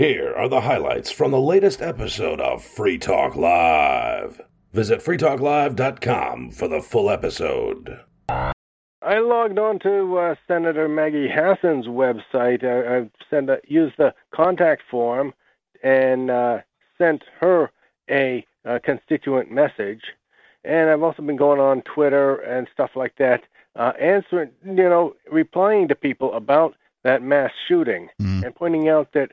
Here are the highlights from the latest episode of Free Talk Live. Visit freetalklive.com for the full episode. I logged on to uh, Senator Maggie Hassan's website. I, I sent a, used the contact form and uh, sent her a, a, constituent message. And I've also been going on Twitter and stuff like that, uh, answering, you know, replying to people about that mass shooting mm. and pointing out that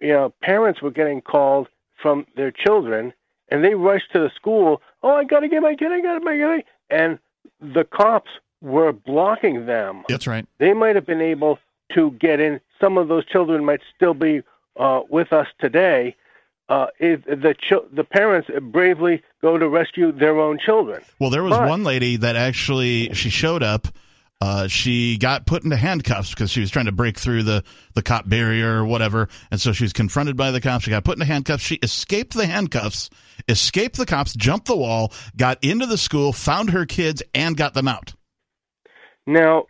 you know, parents were getting called from their children, and they rushed to the school. Oh, I got to get my kid! I got to my kid! And the cops were blocking them. That's right. They might have been able to get in. Some of those children might still be uh, with us today. Uh, if the ch- the parents bravely go to rescue their own children. Well, there was but, one lady that actually she showed up uh, she got put into handcuffs because she was trying to break through the, the cop barrier or whatever. And so she was confronted by the cops. She got put into handcuffs. She escaped the handcuffs, escaped the cops, jumped the wall, got into the school, found her kids, and got them out. Now,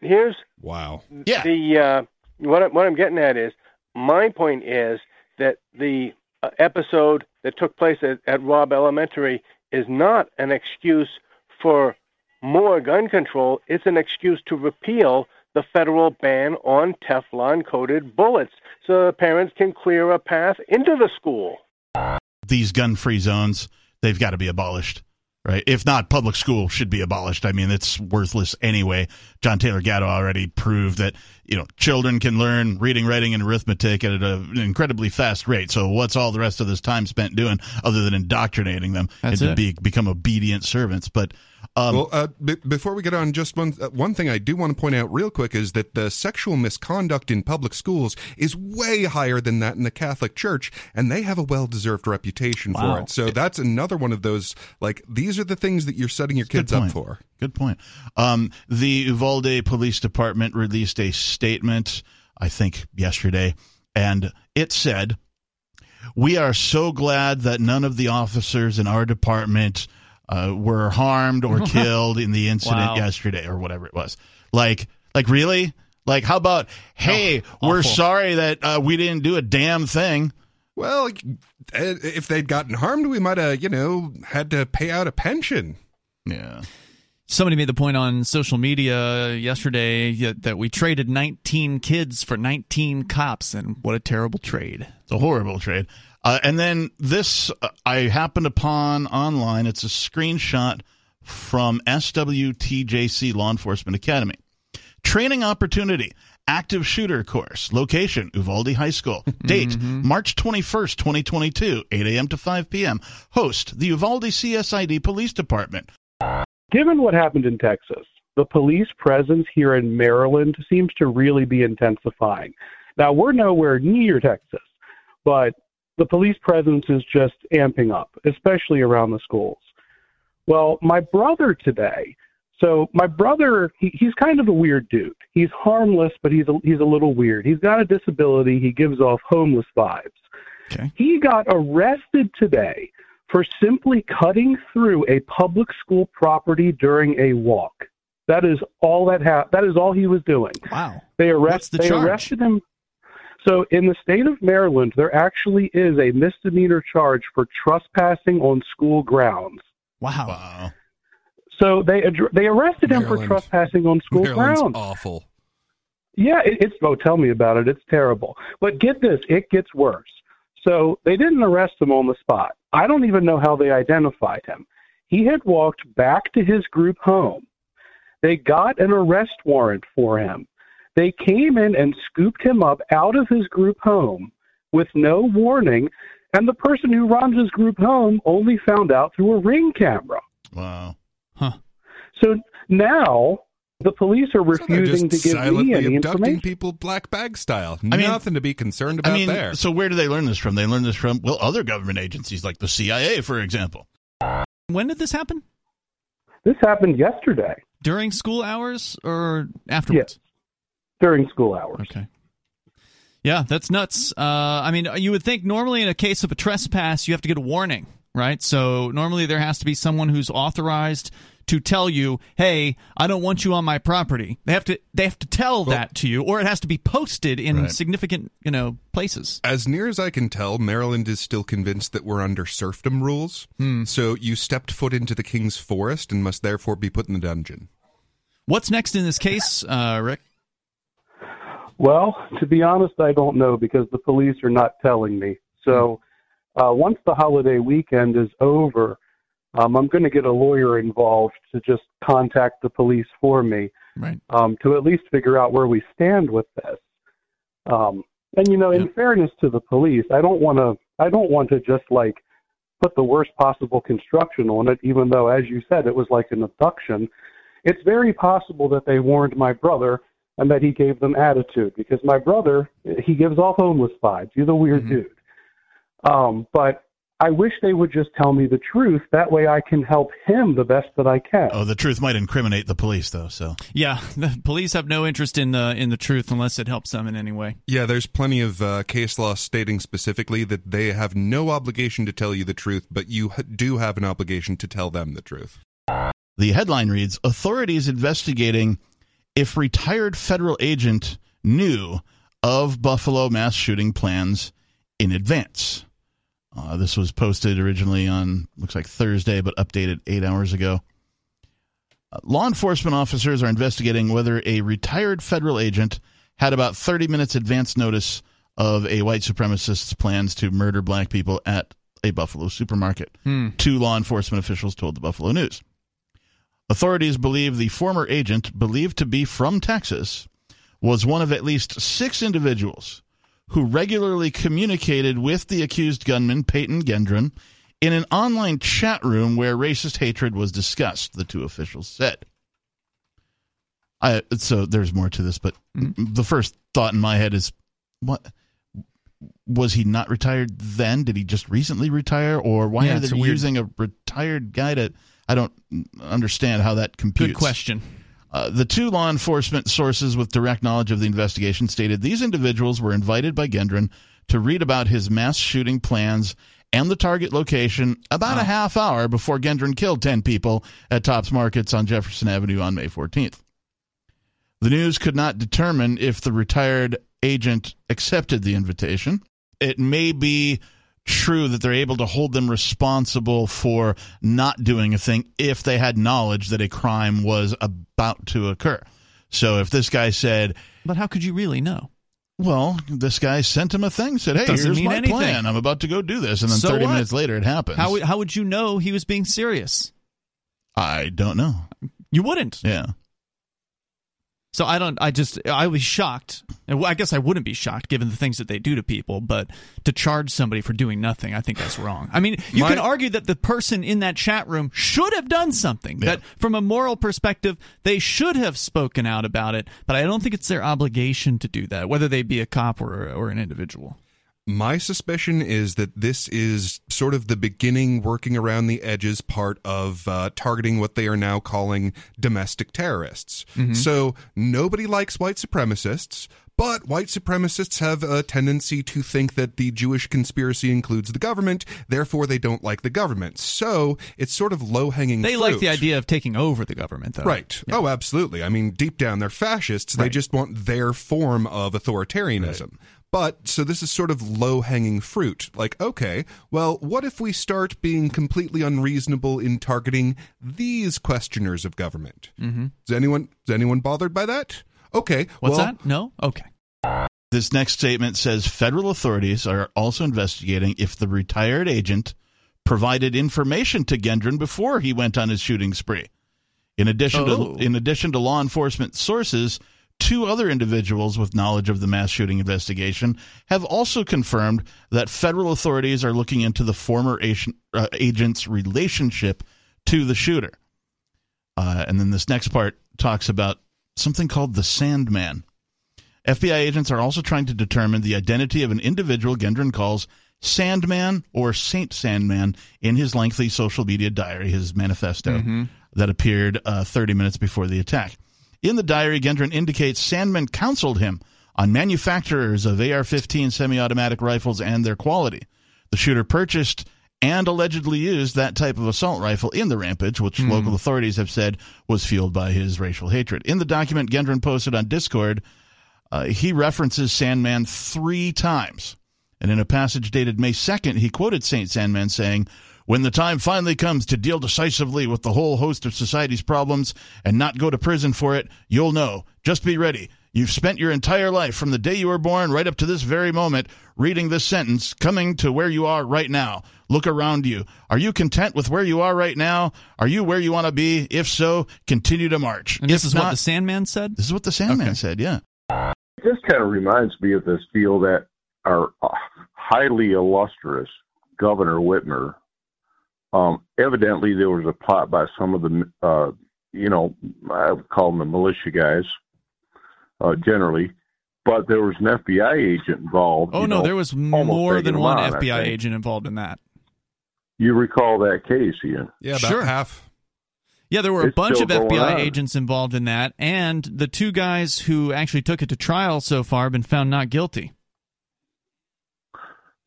here's wow. Yeah. The uh, what I, what I'm getting at is my point is that the uh, episode that took place at, at Robb Elementary is not an excuse for more gun control, is an excuse to repeal the federal ban on Teflon coated bullets so parents can clear a path into the school. These gun free zones, they've got to be abolished right? If not, public school should be abolished. I mean, it's worthless anyway. John Taylor Gatto already proved that you know children can learn reading, writing, and arithmetic at an incredibly fast rate. So what's all the rest of this time spent doing other than indoctrinating them That's and to be, become obedient servants? But um, well, uh, b- before we get on, just one uh, one thing I do want to point out real quick is that the sexual misconduct in public schools is way higher than that in the Catholic Church, and they have a well deserved reputation wow. for it. So that's another one of those like these are the things that you're setting your kids up for. Good point. Um, the Uvalde Police Department released a statement, I think yesterday, and it said, "We are so glad that none of the officers in our department." Uh, were harmed or killed in the incident wow. yesterday or whatever it was. Like, like really? Like, how about, hey, oh, we're sorry that uh, we didn't do a damn thing. Well, if they'd gotten harmed, we might have, you know, had to pay out a pension. Yeah. Somebody made the point on social media yesterday that we traded 19 kids for 19 cops, and what a terrible trade. It's a horrible trade. Uh, and then this uh, I happened upon online. It's a screenshot from SWTJC Law Enforcement Academy. Training opportunity, active shooter course, location, Uvalde High School. Date, mm-hmm. March 21st, 2022, 8 a.m. to 5 p.m. Host, the Uvalde CISD Police Department. Given what happened in Texas, the police presence here in Maryland seems to really be intensifying. Now, we're nowhere near Texas, but the police presence is just amping up, especially around the schools. Well, my brother today, so my brother, he, he's kind of a weird dude. He's harmless, but he's a, he's a little weird. He's got a disability. He gives off homeless vibes. Okay. He got arrested today for simply cutting through a public school property during a walk. That is all that ha- that is all he was doing. Wow. They arrest the they charge? arrested him so, in the state of Maryland, there actually is a misdemeanor charge for trespassing on school grounds. Wow. Wow. So they they arrested him for trespassing on school Maryland's grounds. awful. Yeah, it, it's oh, tell me about it. It's terrible. But get this, it gets worse. So they didn't arrest him on the spot. I don't even know how they identified him. He had walked back to his group home. They got an arrest warrant for him. They came in and scooped him up out of his group home with no warning, and the person who runs his group home only found out through a ring camera. Wow. Huh. So now the police are refusing so to give silently me any abducting information. people black bag style. I mean- Nothing to be concerned about I mean, there. so where do they learn this from? They learn this from, well, other government agencies like the CIA, for example. When did this happen? This happened yesterday During school hours or afterwards? During school hours. Okay. Yeah, that's nuts. Uh, I mean, you would think normally in a case of a trespass, you have to get a warning, right? So normally there has to be someone who's authorized to tell you, "Hey, I don't want you on my property." They have to they have to tell that to you, or it has to be posted in Right. significant you know places. As near as I can tell, Maryland is still convinced that we're under serfdom rules. So you stepped foot into the king's forest and must therefore be put in the dungeon. What's next in this case, uh, Rick? Well, to be honest, I don't know because the police are not telling me. So uh, once the holiday weekend is over, um, I'm going to get a lawyer involved to just contact the police for me Right. um, to at least figure out where we stand with this. Um, and you know, in Yeah. fairness to the police, I don't want to. I don't want to just like put the worst possible construction on it, even though, as you said, it was like an abduction. It's very possible that they warned my brother and that he gave them attitude because my brother he gives off homeless vibes. He's a weird Mhm. dude. Um, but I wish they would just tell me the truth. That way, I can help him the best that I can. Oh, the truth might incriminate the police, though. So Yeah, the police have no interest in the in the truth unless it helps them in any way. Yeah, there's plenty of uh, case law stating specifically that they have no obligation to tell you the truth, but you do have an obligation to tell them the truth. the headline reads: Authorities investigating if retired federal agent knew of Buffalo mass shooting plans in advance. Uh, this was posted originally on looks like Thursday, but updated eight hours ago. Uh, law enforcement officers are investigating whether a retired federal agent had about 30 minutes advance notice of a white supremacist's plans to murder black people at a Buffalo supermarket. Hmm. Two law enforcement officials told the Buffalo News. Authorities believe the former agent, believed to be from Texas, was one of at least six individuals who regularly communicated with the accused gunman, Peyton Gendron, in an online chat room where racist hatred was discussed, the two officials said. I, so there's more to this, but mm-hmm. the first thought in my head is what was he not retired then? Did he just recently retire, or why Yeah, are they a weird- using a retired guy to? I don't understand how that computes. Good question. Uh, the two law enforcement sources with direct knowledge of the investigation stated these individuals were invited by Gendron to read about his mass shooting plans and the target location about a half hour before Gendron killed 10 people at Tops Markets on Jefferson Avenue on May 14th. The news could not determine if the retired agent accepted the invitation. It may be true that they're able to hold them responsible for not doing a thing if they had knowledge that a crime was about to occur. So if this guy said, But how could you really know? well, this guy sent him a thing, said, hey, Doesn't here's mean my anything. plan. I'm about to go do this. And then So 30 what? minutes later, it happens. How how would you know he was being serious? I don't know. You wouldn't. Yeah. So I don't. I just. I was shocked. And I guess I wouldn't be shocked given the things that they do to people. But to charge somebody for doing nothing, I think that's wrong. I mean, you My- can argue that the person in that chat room should have done something. Yeah. That from a moral perspective, they should have spoken out about it. But I don't think it's their obligation to do that, whether they be a cop or or an individual. My suspicion is that this is sort of the beginning, working around the edges part of uh, targeting what they are now calling domestic terrorists. So nobody likes white supremacists, but white supremacists have a tendency to think that the Jewish conspiracy includes the government, therefore they don't like the government. So it's sort of low hanging They like the idea of taking over the government, though. Right. Oh, absolutely. I mean, deep down, they're fascists. They just want their form of authoritarianism. But so this is sort of low hanging fruit. Like, okay, well, what if we start being completely unreasonable in targeting these questioners of government? Mm-hmm. Is anyone is anyone bothered by that? Okay. What's well, that? No. Okay. This next statement says federal authorities are also investigating if the retired agent provided information to Gendron before he went on his shooting spree. In addition Oh. to in addition to law enforcement sources, two other individuals with knowledge of the mass shooting investigation have also confirmed that federal authorities are looking into the former agent, uh, agent's relationship to the shooter. Uh, and then this next part talks about something called the Sandman. FBI agents are also trying to determine the identity of an individual Gendron calls Sandman or Saint Sandman in his lengthy social media diary, his manifesto that appeared uh, 30 minutes before the attack. In the diary, Gendron indicates Sandman counseled him on manufacturers of AR 15 semi automatic rifles and their quality. The shooter purchased and allegedly used that type of assault rifle in the rampage, which Hmm. local authorities have said was fueled by his racial hatred. In the document Gendron posted on Discord, uh, he references Sandman three times. And in a passage dated May 2nd, he quoted St. Sandman saying, When the time finally comes to deal decisively with the whole host of society's problems and not go to prison for it, you'll know. Just be ready. You've spent your entire life from the day you were born right up to this very moment reading this sentence, coming to where you are right now. Look around you. Are you content with where you are right now? Are you where you want to be? If so, continue to march. And this If is not, what the Sandman said. this is what the Sandman Okay. said, yeah. This kind of reminds me of this deal that our uh, highly illustrious Governor Whitmer. Um, evidently, there was a plot by some of the, uh, you know, I would call them the militia guys, uh, generally, but there was an FBI agent involved. Oh no, know. there was more than one on, FBI agent involved in that. You recall that case, Ian? Yeah, about Sure. half. Yeah, there were a It's bunch of FBI on. agents involved in that, and the two guys who actually took it to trial so far have been found not guilty.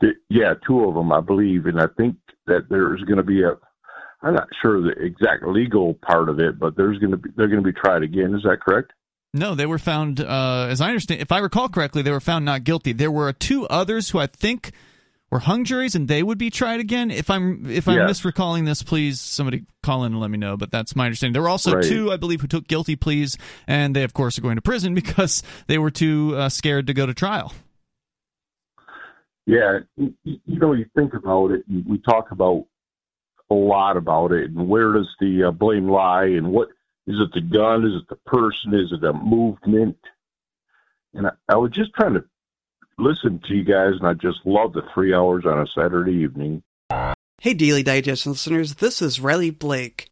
The- yeah, two of them, I believe, and I think that there's going to be a. I'm not sure the exact legal part of it, but there's going to be they're going to be tried again. Is that correct? No, they were found, uh, as I understand, if I recall correctly, they were found not guilty. There were two others who I think were hung juries, and they would be tried again. If I'm if I'm Yeah. misrecalling this, please somebody call in and let me know. But that's my understanding. There were also Right. two, I believe, who took guilty pleas, and they of course are going to prison because they were too uh, scared to go to trial. Yeah, you, know, you think about it, and we talk about a lot about it, and where does the uh, blame lie, and what is it the gun, is it the person, is it a movement? And I, I was just trying to listen to you guys, and I just love the three hours on a Saturday evening. Hey, Daily Digest listeners, this is Riley Blake.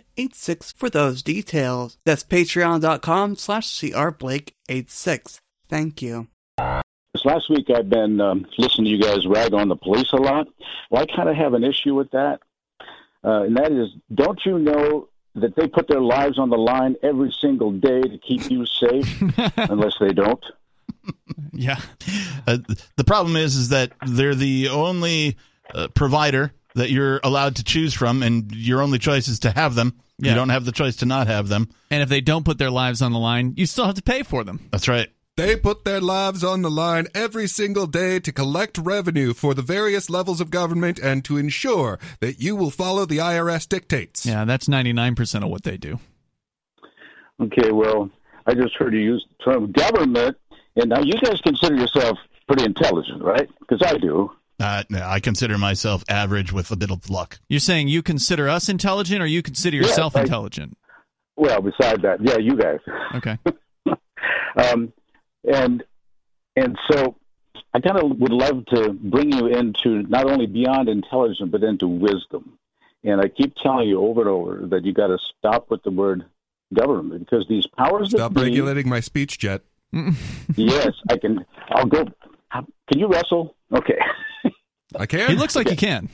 crblake86 for those details. That's patreon.com slash crblake86. Thank you. This last week, I've been um, listening to you guys rag on the police a lot. Well, I kind of have an issue with that, uh, and that is, don't you know that they put their lives on the line every single day to keep you safe, unless they don't? Yeah. Uh, the problem is, is that they're the only uh, provider that you're allowed to choose from, and your only choice is to have them. Yeah. You don't have the choice to not have them. And if they don't put their lives on the line, you still have to pay for them. That's right. They put their lives on the line every single day to collect revenue for the various levels of government and to ensure that you will follow the IRS dictates. Yeah, that's 99% of what they do. Okay, well, I just heard you use the term government, and now you guys consider yourself pretty intelligent, right? Because I do. Uh, no, I consider myself average with a bit of luck. You're saying you consider us intelligent or you consider Yeah, yourself I- intelligent? Well, beside that, yeah, you guys. Okay. um, and and so I kind of would love to bring you into not only beyond intelligence but into wisdom. And I keep telling you over and over that you got to stop with the word government because these powers Stop that be, regulating my speech jet. yes, I can. I'll go. Can you wrestle? Okay. I can. He looks like he can.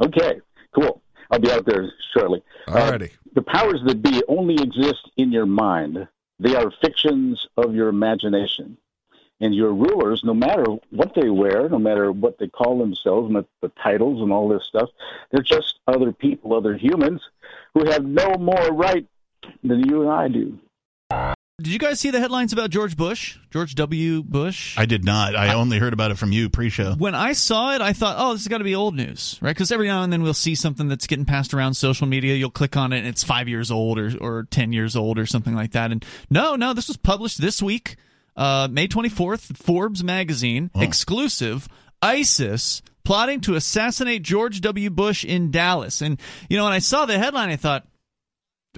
Okay. Cool. I'll be out there shortly. Uh, Alrighty. the powers that be only exist in your mind. They are fictions of your imagination. And your rulers, no matter what they wear, no matter what they call themselves, and the, the titles and all this stuff, they're just other people, other humans who have no more right than you and I do. Did you guys see the headlines about George Bush? George W. Bush? I did not. I only heard about it from you pre-show. when I saw it, I thought, oh, this has got to be old news, right? Because every now and then we'll see something that's getting passed around social media. You'll click on it and it's five years old or, or 10 years old or something like that. And no, no, this was published this week, uh, May 24th, Forbes magazine, exclusive. ISIS plotting to assassinate George W. Bush in Dallas. And, you know, when I saw the headline, I thought,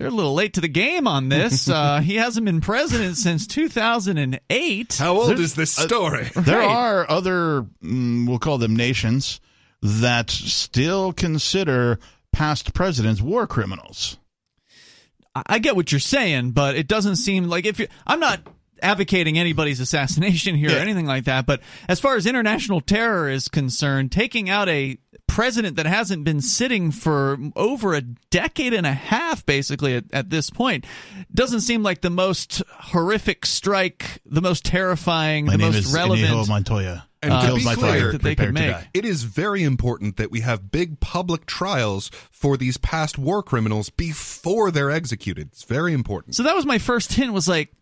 they're a little late to the game on this. Uh, he hasn't been president since 2008. How old There's- is this story? There Right. are other, mm, we'll call them nations, that still consider past presidents war criminals. I get what you're saying, but it doesn't seem like if you I'm not advocating anybody's assassination here Yeah. or anything like that, but as far as international terror is concerned, taking out a president that hasn't been sitting for over a decade and a half basically at, at this point doesn't seem like the most horrific strike, the most terrifying, My the name most is relevant Inigo Montoya. And Uh, to be clear, that they could prepared to make. it is very important that we have big public trials for these past war criminals before they're executed. It's very important. So that was my first hint was like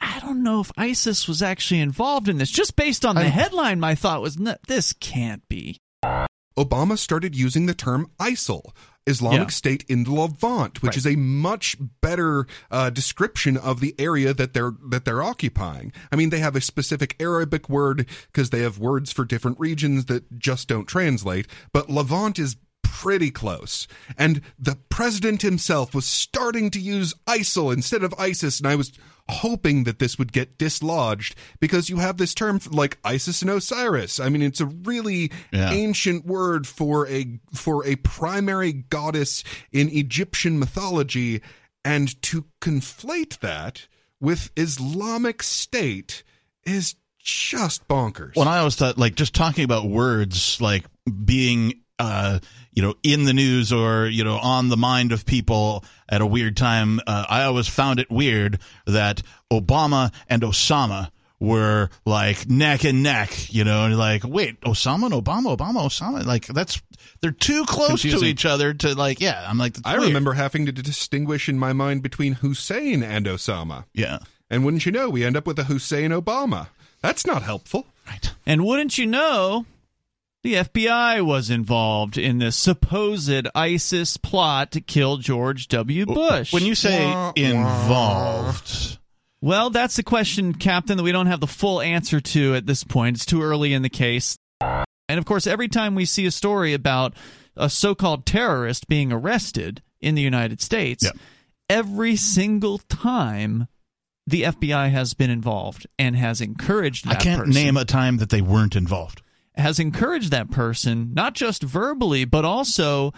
I don't know if ISIS was actually involved in this. Just based on the I'm- headline, my thought was, "No, this can't be. Obama started using the term ISIL, Islamic Yeah. State in the Levant, which Right. is a much better uh, description of the area that they're that they're occupying. I mean, they have a specific Arabic word because they have words for different regions that just don't translate. But Levant is pretty close, and the president himself was starting to use ISIL instead of ISIS, and I was hoping that this would get dislodged because you have this term like ISIS and Osiris. I mean, it's a really Yeah. ancient word for a for a primary goddess in Egyptian mythology and to conflate that with Islamic State is just bonkers. When I always thought, like, just talking about words, like being, uh, you know, in the news or you know, on the mind of people at a weird time, uh, I always found it weird that Obama and Osama were like neck and neck, you know, and like, wait, Osama and Obama, Obama, Osama, like that's they're too close to each other to like, yeah, I'm like, I weird. remember having to distinguish in my mind between Hussein and Osama. yeah, And wouldn't you know, we end up with a Hussein Obama. That's not helpful. right. And wouldn't you know, the FBI was involved in this supposed ISIS plot to kill George W. Bush. When you say Wah, wah. involved, well, that's the question, Captain, that we don't have the full answer to at this point. It's too early in the case. And of course, every time we see a story about a so called terrorist being arrested in the United States, Yeah. every single time the FBI has been involved and has encouraged I can't person name a time that they weren't involved. Has encouraged that person not just verbally but also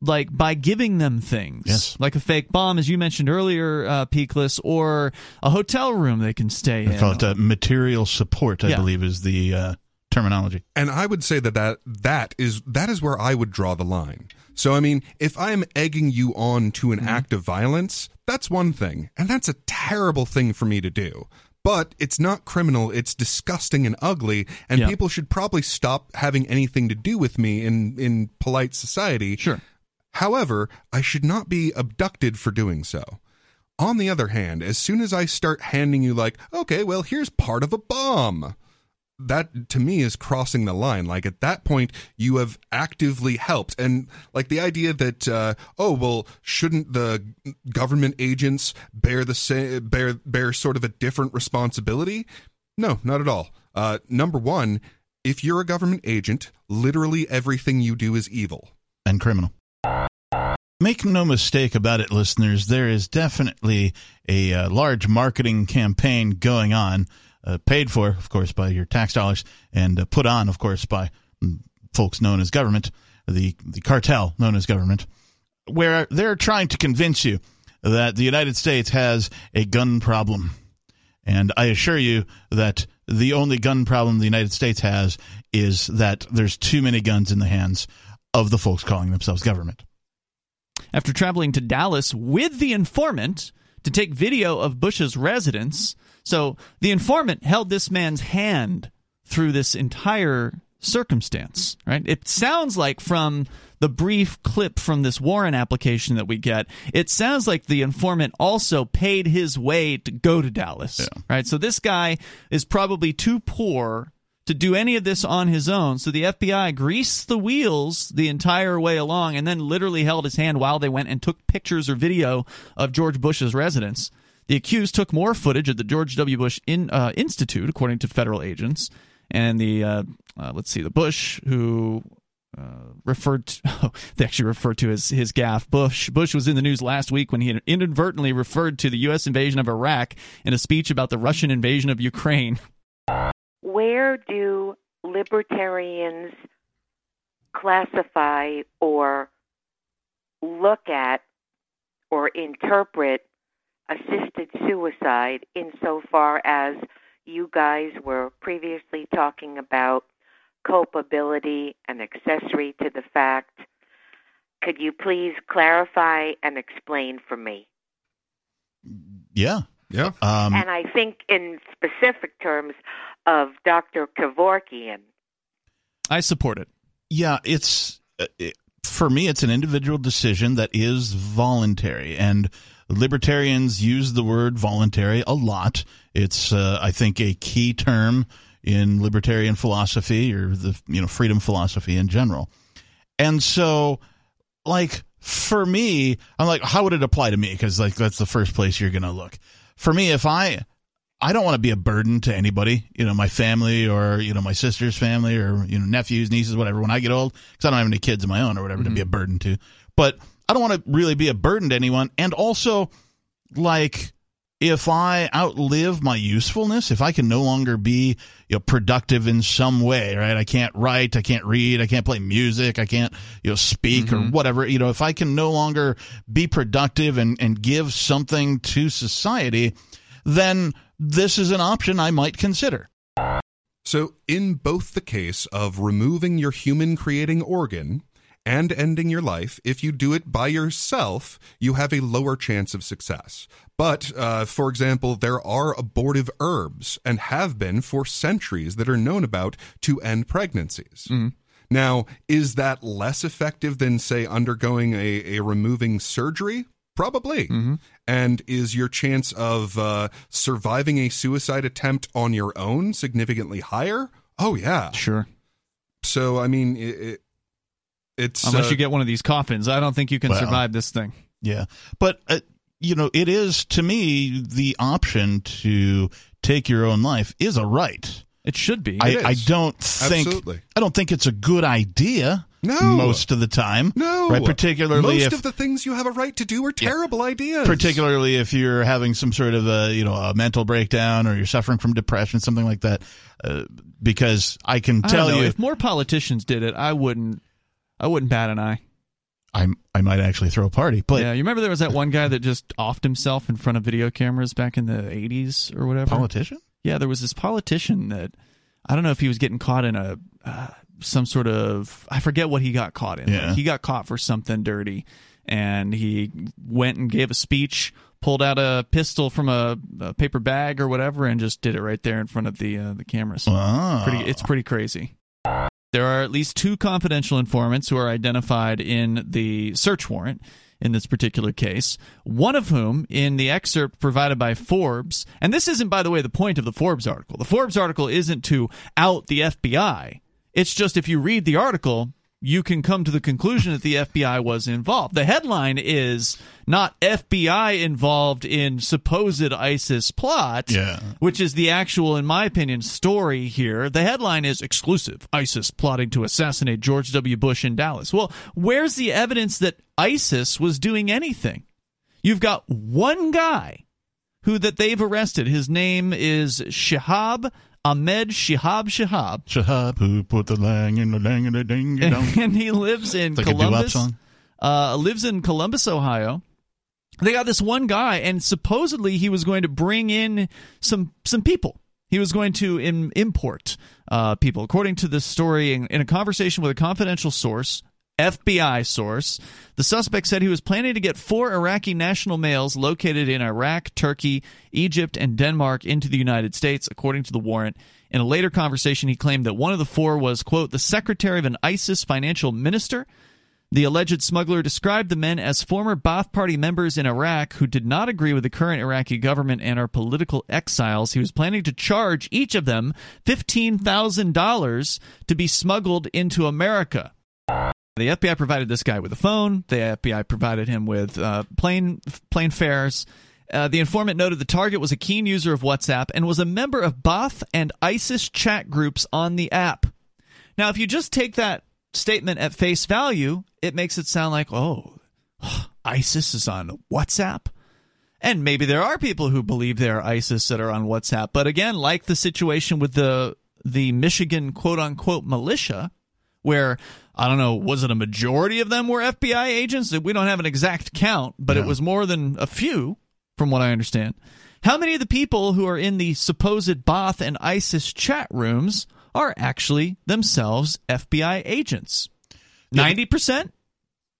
like by giving them things Yes. like a fake bomb as you mentioned earlier uh, peakless or a hotel room they can stay They in call it uh, material support, I Yeah. believe, is the uh, terminology. And I would say that, that that is that is where I would draw the line. So I mean, if I'm egging you on to Mm-hmm. an act of violence, that's one thing, and that's a terrible thing for me to do. But it's not criminal, it's disgusting and ugly, and Yeah. people should probably stop having anything to do with me in in polite society. Sure. However, I should not be abducted for doing so. On the other hand, as soon as I start handing you like, okay, well, here's part of a bomb, that to me is crossing the line. Like at that point, you have actively helped, and like the idea that uh, oh well, shouldn't the government agents bear the same bear bear sort of a different responsibility? No, not at all. Uh, number one, if you're a government agent, literally everything you do is evil. and criminal. Make no mistake about it, listeners. There is definitely a uh, large marketing campaign going on, uh, paid for, of course, by your tax dollars, and uh, put on, of course, by folks known as government, the the cartel known as government, where they're trying to convince you that the United States has a gun problem. And I assure you that the only gun problem the United States has is that there's too many guns in the hands of the folks calling themselves government. after traveling to Dallas with the informant to take video of Bush's residence. So the informant held this man's hand through this entire circumstance, right? It sounds like from the brief clip from this warrant application that we get, it sounds like the informant also paid his way to go to Dallas, right? So this guy is probably too poor to do any of this on his own. So the FBI greased the wheels the entire way along and then literally held his hand while they went and took pictures or video of George Bush's residence. The accused took more footage at the George W. Bush in, uh, Institute, according to federal agents. And the, uh, uh, let's see, the Bush who uh, referred to, oh, they actually referred to as his gaffe. Bush Bush was in the news last week when he inadvertently referred to the U.S. invasion of Iraq in a speech about the Russian invasion of Ukraine. Where do libertarians classify or look at or interpret assisted suicide insofar as you guys were previously talking about culpability and accessory to the fact. Could you please clarify and explain for me? Yeah. Yeah. Um, and I think in specific terms of Dr. Kevorkian. I support it. yeah, it's uh, it, for me. It's an individual decision that is voluntary, and libertarians use the word voluntary a lot. It's, uh, I think, a key term in libertarian philosophy or the you know freedom philosophy in general. And so, like for me, I'm like, how would it apply to me? Because like that's the first place you're gonna look. For me, if I I don't want to be a burden to anybody, you know, my family or you know my sister's family or you know nephews, nieces, whatever. When I get old, because I don't have any kids of my own or whatever to be mm-hmm. a burden to. But I don't want to really be a burden to anyone. And also, like, if I outlive my usefulness, if I can no longer be you know productive in some way, right? I can't write, I can't read, I can't play music, I can't you know speak or mm-hmm. whatever. You know, if I can no longer be productive and and give something to society, then this is an option I might consider. So, in both the case of removing your human creating organ and ending your life, if you do it by yourself, you have a lower chance of success. But, uh, for example, there are abortive herbs and have been for centuries that are known about to end pregnancies. Now, is that less effective than, say, undergoing a, a removing surgery? Probably. And is your chance of uh, surviving a suicide attempt on your own significantly higher? Oh, yeah. Sure. So, I mean, it, it, it's. Unless uh, you get one of these coffins, I don't think you can Well. survive this thing. Yeah, but uh, you know, it is to me the option to take your own life is a right. It should be. I, It I don't think Absolutely. I don't think it's a good idea. No. most of the time. No. right. Particularly Most if of the things you have a right to do are terrible ideas. particularly if you're having some sort of a you know a mental breakdown or you're suffering from depression, something like that. Uh, because I can tell don't know. you, if more politicians did it, I wouldn't. I wouldn't bat an eye. I I might actually throw a party. But yeah, you remember there was that one guy that just offed himself in front of video cameras back in the '80s or whatever. politician. Yeah, there was this politician that I don't know if he was getting caught in a uh, some sort of I forget what he got caught in. Yeah. Like, he got caught for something dirty, and he went and gave a speech, pulled out a pistol from a, a paper bag or whatever, and just did it right there in front of the uh, the cameras. Pretty, it's pretty crazy. There are at least two confidential informants who are identified in the search warrant in this particular case. One of whom, in the excerpt provided by Forbes, and this isn't, by the way, the point of the Forbes article. The Forbes article isn't to out the FBI. It's just if you read the article, you can come to the conclusion that the FBI was involved. The headline is not FBI involved in supposed ISIS plot, Yeah. which is the actual, in my opinion, story here. The headline is exclusive ISIS plotting to assassinate George W. Bush in Dallas. Well, where's the evidence that ISIS was doing anything? You've got one guy who that they've arrested. His name is Shihab Ahmed Shihab Shihab. Shahab who put the lang in the lang in the ding dong. and he lives in like Columbus. Uh, lives in Columbus, Ohio. They got this one guy, and supposedly he was going to bring in some some people. He was going to Im- import uh, people, according to this story. In, in a conversation with a confidential source, FBI source, the suspect said he was planning to get four Iraqi national males located in Iraq, Turkey, Egypt, and Denmark into the United States, according to the warrant. In a later conversation, he claimed that one of the four was, quote, the secretary of an ISIS financial minister. The alleged smuggler described the men as former Ba'ath Party members in Iraq who did not agree with the current Iraqi government and are political exiles. He was planning to charge each of them $15,000 to be smuggled into America. The FBI provided this guy with a phone. The FBI provided him with uh, plane plane fares. Uh, the informant noted the target was a keen user of WhatsApp and was a member of Ba'ath and ISIS chat groups on the app. Now, if you just take that statement at face value, it makes it sound like, oh, ISIS is on WhatsApp. And maybe there are people who believe they are ISIS that are on WhatsApp. But again, like the situation with the the Michigan quote unquote militia, where I don't know, was it a majority of them were FBI agents? We don't have an exact count, but it was more than a few, from what I understand. How many of the people who are in the supposed Baath and ISIS chat rooms are actually themselves FBI agents? Ninety percent.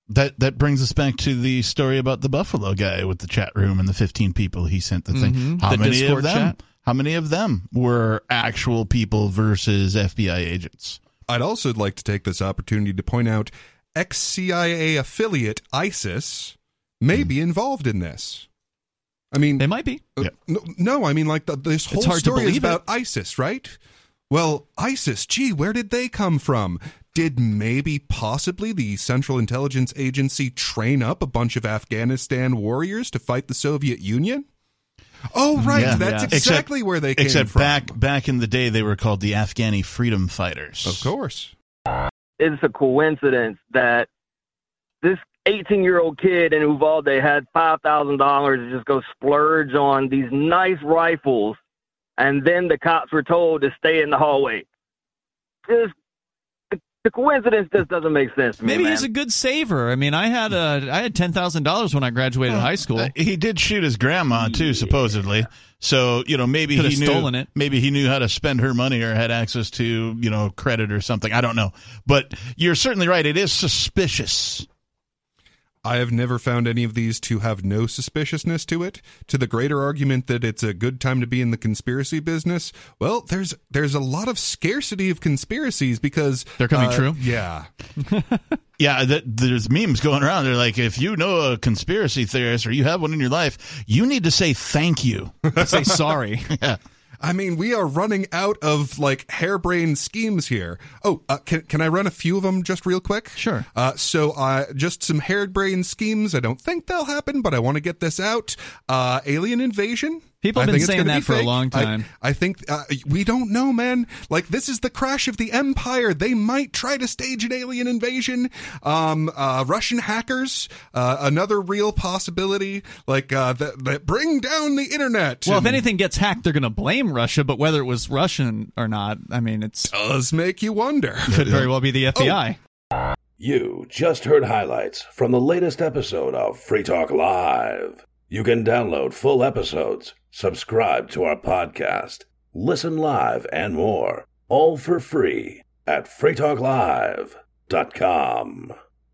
That that brings us back to the story about the Buffalo guy with the chat room and the 15 people he sent the thing. Mhm, How the many Discord of them? chat. How many of them were actual people versus FBI agents? I'd also like to take this opportunity to point out ex CIA affiliate ISIS may be involved in this. I mean, They might be. uh, no, no, I mean, like the, this whole story is believe it. about ISIS, right? Well, ISIS, gee, where did they come from? Did maybe possibly the Central Intelligence Agency train up a bunch of Afghanistan warriors to fight the Soviet Union? Oh, right, Yeah. that's Yeah. exactly where they came Except from. back back in the day, they were called the Afghani Freedom Fighters. of course. it's a coincidence that this 18 year old kid in Uvalde had $5,000 to just go splurge on these nice rifles, and then the cops were told to stay in the hallway. Just the, the coincidence just doesn't make sense to me. Maybe man. he's a good saver. I mean, I had a I had ten thousand dollars when I graduated high school. Uh, he did shoot his grandma too, supposedly. So you know maybe Could he knew stolen it. maybe he knew how to spend her money or had access to you know credit or something. I don't know, but you're certainly right. It is suspicious. I have never found any of these to have no suspiciousness to it. To the greater argument that it's a good time to be in the conspiracy business, well, there's there's a lot of scarcity of conspiracies because They're coming uh, true? Yeah, Yeah, that, there's memes going around. They're like, if you know a conspiracy theorist or you have one in your life, you need to say thank you. Say sorry. yeah. I mean, we are running out of like harebrained schemes here. Oh, uh, can can I run a few of them just real quick? Sure. Uh, so, uh, just some harebrained schemes. I don't think they'll happen, but I want to get this out. Uh, alien invasion. People have I been think it's saying gonna that be for a long time. I, think uh, we don't know, man. Like this is the crash of the empire. They might try to stage an alien invasion. Um, uh, Russian hackers, uh, another real possibility. Like uh, that, that bring down the internet. Well, if anything gets hacked, they're going to blame Russia. But whether it was Russian or not, I mean, it's does make you wonder. could very well be the FBI. You just heard highlights from the latest episode of Free Talk Live. You can download full episodes, subscribe to our podcast, listen live, and more, all for free at freetalklive.com.